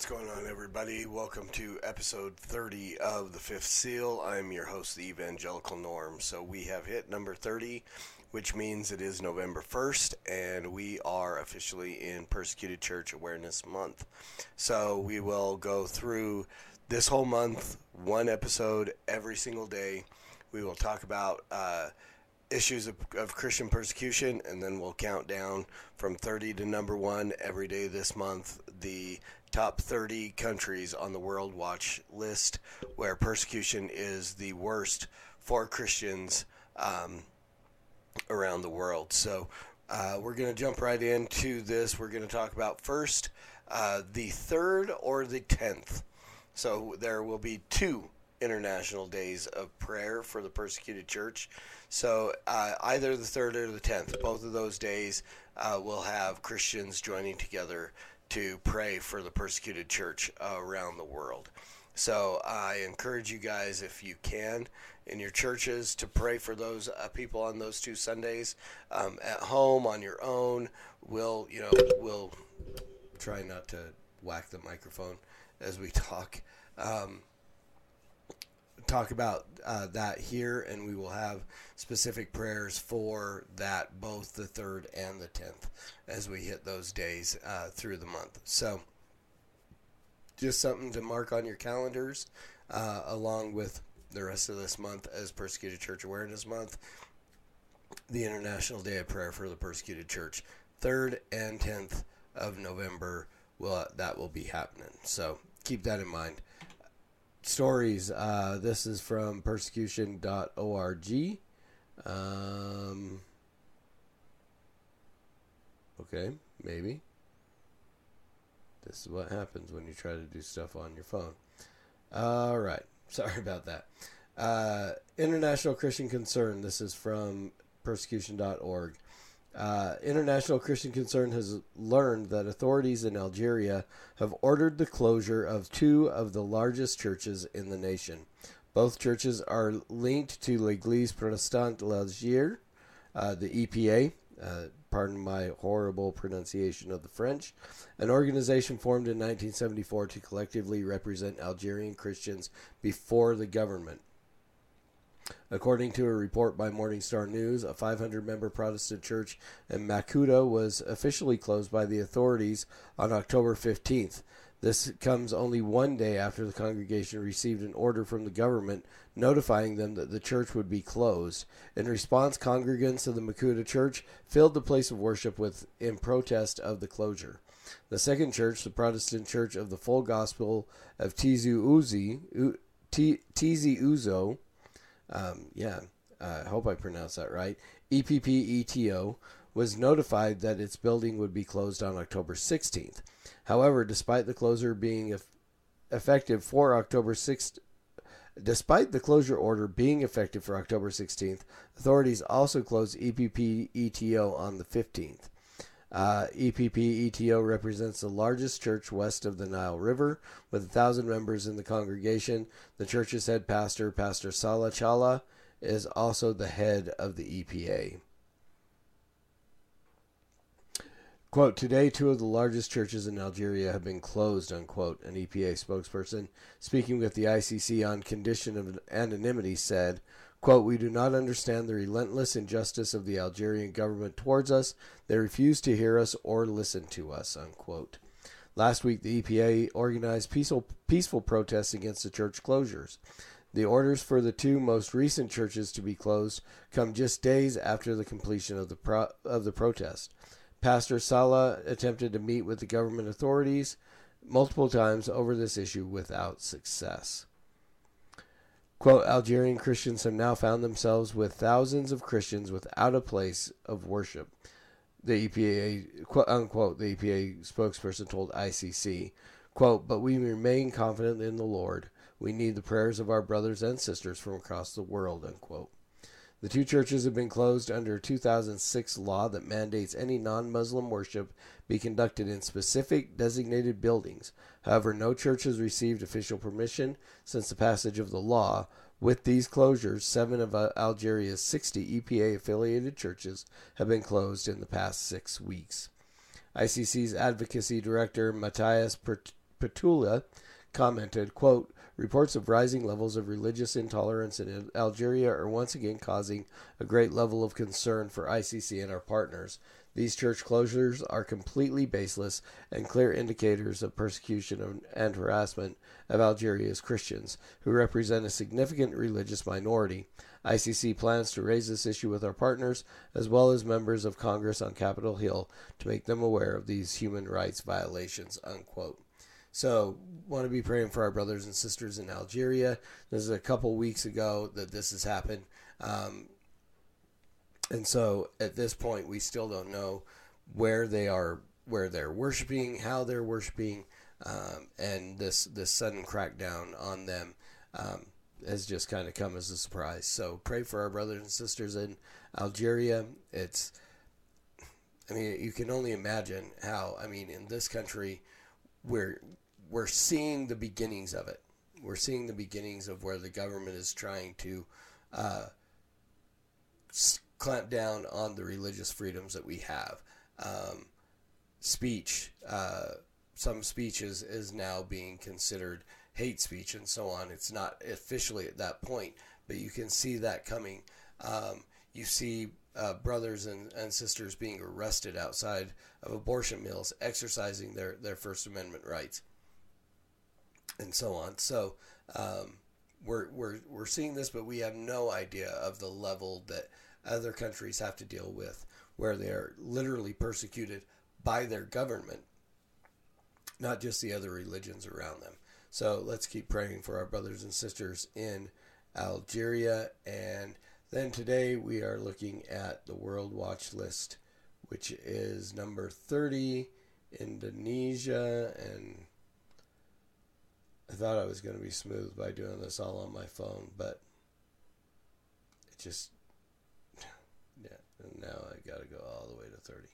What's going on, everybody? Welcome to episode 30 of The Fifth Seal. I'm your host, the Evangelical Norm. So, we have hit number 30, which means it is November 1st, and we are officially in Persecuted Church Awareness Month. So, we will go through this whole month, one episode every single day. We will talk about uh, issues of, of Christian persecution, and then we'll count down from 30 to number one every day this month. The top 30 countries on the World Watch list where persecution is the worst for Christians um, around the world. So uh, we're going to jump right into this. We're going to talk about first uh, the third or the tenth. So there will be two international days of prayer for the persecuted church. So uh, either the third or the tenth, both of those days uh, will have Christians joining together to pray for the persecuted church uh, around the world. So I encourage you guys, if you can, in your churches, to pray for those uh, people on those two Sundays. Um, at home, on your own, we'll you know we'll try not to whack the microphone as we talk. Um, talk about uh, that here, and we will have specific prayers for that, both the third and the tenth, as we hit those days uh, through the month. So, just something to mark on your calendars, uh, along with the rest of this month as Persecuted Church Awareness Month, the International Day of Prayer for the Persecuted Church, third and tenth of November. Will that will be happening? So keep that in mind stories. Uh, this is from persecution.org. Um, okay, maybe. This is what happens when you try to do stuff on your phone. All right. Sorry about that. Uh, International Christian Concern. This is from persecution.org. Uh, International Christian Concern has learned that authorities in Algeria have ordered the closure of two of the largest churches in the nation. Both churches are linked to l'Église Protestante l'Alger, uh, the EPA, uh, pardon my horrible pronunciation of the French, an organization formed in 1974 to collectively represent Algerian Christians before the government. According to a report by Morning Star News, a 500 member Protestant church in Makouda was officially closed by the authorities on October 15th. This comes only one day after the congregation received an order from the government notifying them that the church would be closed. In response, congregants of the Makouda church filled the place of worship with in protest of the closure. The second church, the Protestant Church of the Full Gospel of Tizi Uzi, Tizi Ouzou, um, yeah, I uh, hope I pronounced that right. EPPETO was notified that its building would be closed on October 16th. However, despite the closure being effective for October 6th, despite the closure order being effective for October 16th, authorities also closed EPPETO on the 15th. Uh, EPPETO represents the largest church west of the Nile River, with a thousand members in the congregation. The church's head pastor, Pastor Salah Chalah, is also the head of the EPA. Quote, today two of the largest churches in Algeria have been closed, unquote, an EPA spokesperson speaking with the ICC on condition of anonymity said, quote, we do not understand the relentless injustice of the Algerian government towards us. They refuse to hear us or listen to us, unquote. Last week, the EPA organized peaceful, peaceful protests against the church closures. The orders for the two most recent churches to be closed come just days after the completion of the pro- of the protest. Pastor Salah attempted to meet with the government authorities multiple times over this issue without success. Quote, Algerian Christians have now found themselves with thousands of Christians without a place of worship. The EPA, quote unquote, the EPA spokesperson told ICC, quote, but we remain confident in the Lord. We need the prayers of our brothers and sisters from across the world, unquote. The two churches have been closed under a 2006 law that mandates any non Muslim worship be conducted in specific designated buildings. However, no church has received official permission since the passage of the law. With these closures, seven of Algeria's 60 EPA affiliated churches have been closed in the past six weeks. ICC's advocacy director, Matias Perttula, commented, quote, Reports of rising levels of religious intolerance in Algeria are once again causing a great level of concern for ICC and our partners. These church closures are completely baseless and clear indicators of persecution and harassment of Algeria's Christians, who represent a significant religious minority. ICC plans to raise this issue with our partners, as well as members of Congress on Capitol Hill, to make them aware of these human rights violations. Unquote. So, want to be praying for our brothers and sisters in Algeria. This is a couple weeks ago that this has happened. Um, and so, at this point, we still don't know where they are, where they're worshiping, how they're worshiping, um, and this this sudden crackdown on them um, has just kind of come as a surprise. So, pray for our brothers and sisters in Algeria. It's, I mean, you can only imagine how. I mean, in this country, where we're seeing the beginnings of it. We're seeing the beginnings of where the government is trying to uh, clamp down on the religious freedoms that we have. Um, speech, uh, some speeches is now being considered hate speech and so on. It's not officially at that point, but you can see that coming. Um, you see uh, brothers and, and sisters being arrested outside of abortion mills exercising their, their First Amendment rights and so on. So um, we're, we're, we're seeing this, but we have no idea of the level that other countries have to deal with, where they are literally persecuted by their government, not just the other religions around them. So let's keep praying for our brothers and sisters in Algeria. And then today we are looking at the World Watch List, which is number 30, Indonesia, and I thought I was going to be smooth by doing this all on my phone, but it just, yeah, and now I got to go all the way to 30.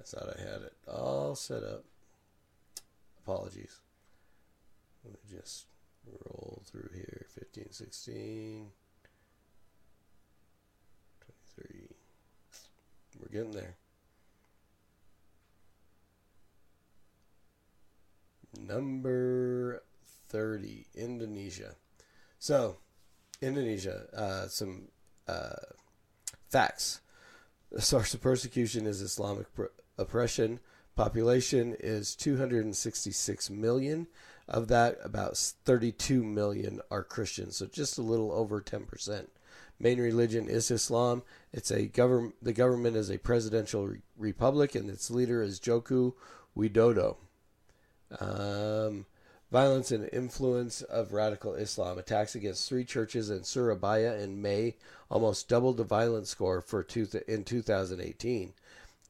I thought I had it all set up. Apologies. Let me just roll through here 15, 16, We're getting there. Number 30, Indonesia. So, Indonesia, uh, some uh, facts. The source of persecution is Islamic oppression. Population is 266 million. Of that, about 32 million are Christians, so just a little over 10%. Main religion is Islam. It's a government. The government is a presidential re- republic, and its leader is Joko Widodo. Um, Violence and influence of radical Islam. Attacks against three churches in Surabaya in May almost doubled the violence score for two th- in 2018.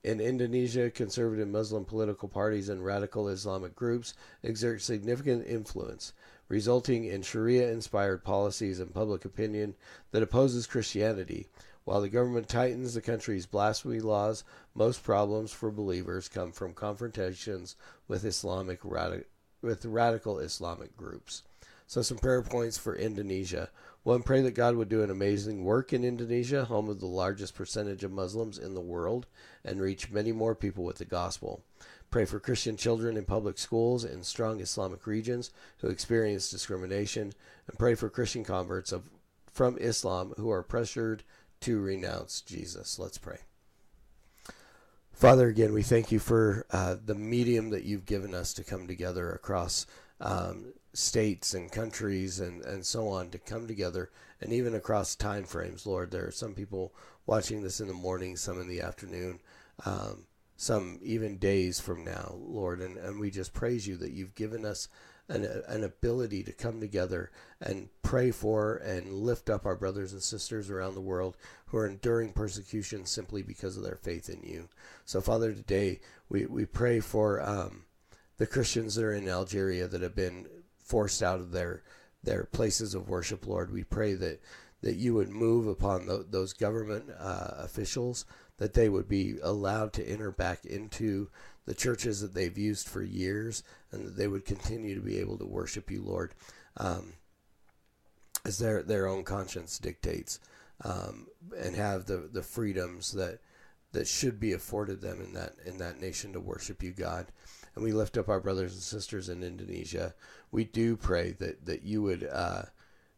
In Indonesia, conservative Muslim political parties and radical Islamic groups exert significant influence, resulting in Sharia inspired policies and public opinion that opposes Christianity. While the government tightens the country's blasphemy laws, most problems for believers come from confrontations with Islamic with radical Islamic groups. So, some prayer points for Indonesia. One, pray that God would do an amazing work in Indonesia, home of the largest percentage of Muslims in the world, and reach many more people with the gospel. Pray for Christian children in public schools in strong Islamic regions who experience discrimination, and pray for Christian converts of, from Islam who are pressured to renounce Jesus. Let's pray. Father, again, we thank you for uh, the medium that you've given us to come together across um, states and countries and, and so on to come together and even across time frames, Lord. There are some people watching this in the morning, some in the afternoon, um, some even days from now, Lord. And, and we just praise you that you've given us an, an ability to come together and pray for and lift up our brothers and sisters around the world who are enduring persecution simply because of their faith in you. So, Father, today we, we pray for um, the Christians that are in Algeria that have been forced out of their their places of worship, Lord. We pray that that you would move upon the, those government uh, officials, that they would be allowed to enter back into the churches that they've used for years, and that they would continue to be able to worship you, Lord, um, as their their own conscience dictates, um, and have the, the freedoms that that should be afforded them in that in that nation to worship you, God. And we lift up our brothers and sisters in Indonesia. We do pray that that you would. Uh,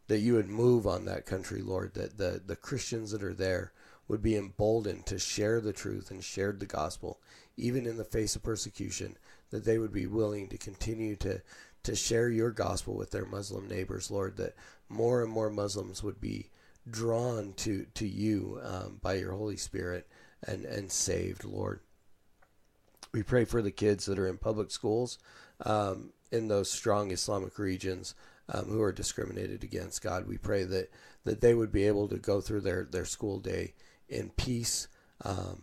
that you would move on that country, Lord, that the, the Christians that are there would be emboldened to share the truth and share the gospel, even in the face of persecution, that they would be willing to continue to, to share your gospel with their Muslim neighbors, Lord, that more and more Muslims would be drawn to, to you um, by your Holy Spirit and, and saved, Lord. We pray for the kids that are in public schools um, in those strong Islamic regions um, who are discriminated against. God, we pray that, that they would be able to go through their, their school day in peace um,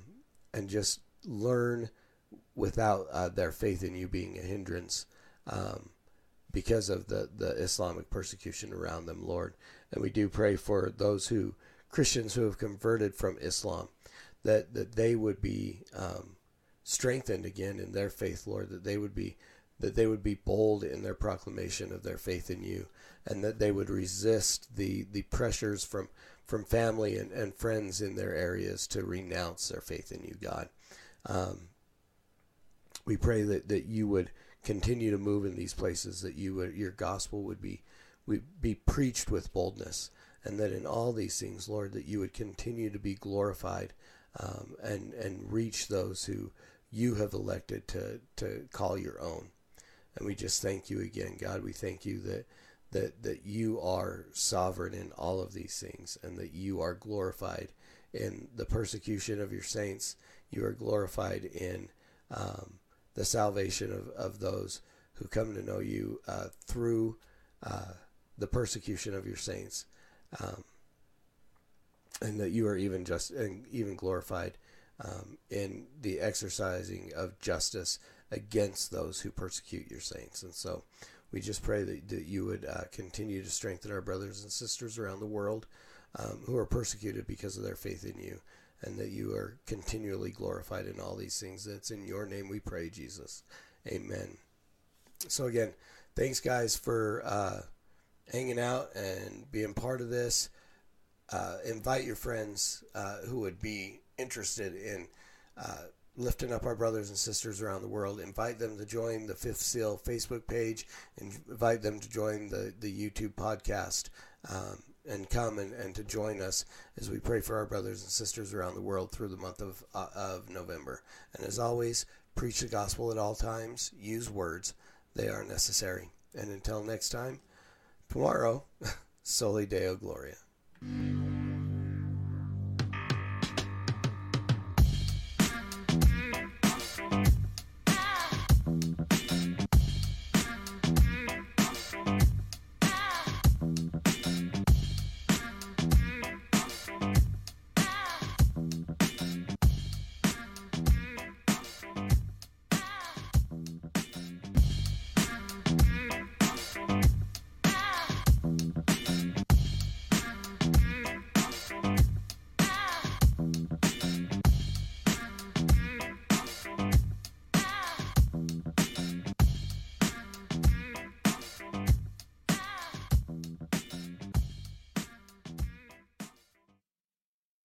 and just learn without uh, their faith in you being a hindrance um, because of the, the Islamic persecution around them, Lord. And we do pray for those who, Christians who have converted from Islam, that, that they would be um, strengthened again in their faith, Lord, that they would be that they would be bold in their proclamation of their faith in you, and that they would resist the, the pressures from, from family and, and friends in their areas to renounce their faith in you, God. Um, we pray that, that you would continue to move in these places, that you would, your gospel would be, would be preached with boldness, and that in all these things, Lord, that you would continue to be glorified um, and, and reach those who you have elected to, to call your own. And we just thank you again, God. We thank you that that that you are sovereign in all of these things and that you are glorified in the persecution of your saints. You are glorified in um, the salvation of, of those who come to know you uh, through uh, the persecution of your saints. Um, and that you are even just and even glorified um, in the exercising of justice against those who persecute your saints. And so we just pray that, that you would uh, continue to strengthen our brothers and sisters around the world um, who are persecuted because of their faith in you, and that you are continually glorified in all these things. That's in your name we pray, Jesus. Amen. So, again, thanks, guys, for uh, hanging out and being part of this. Uh, invite your friends uh, who would be interested in uh, lifting up our brothers and sisters around the world. Invite them to join the Fifth Seal Facebook page. Invite them to join the, the YouTube podcast um, and come and, and to join us as we pray for our brothers and sisters around the world through the month of, uh, of November. And as always, preach the gospel at all times. Use words, they are necessary. And until next time, tomorrow, Soli Deo Gloria.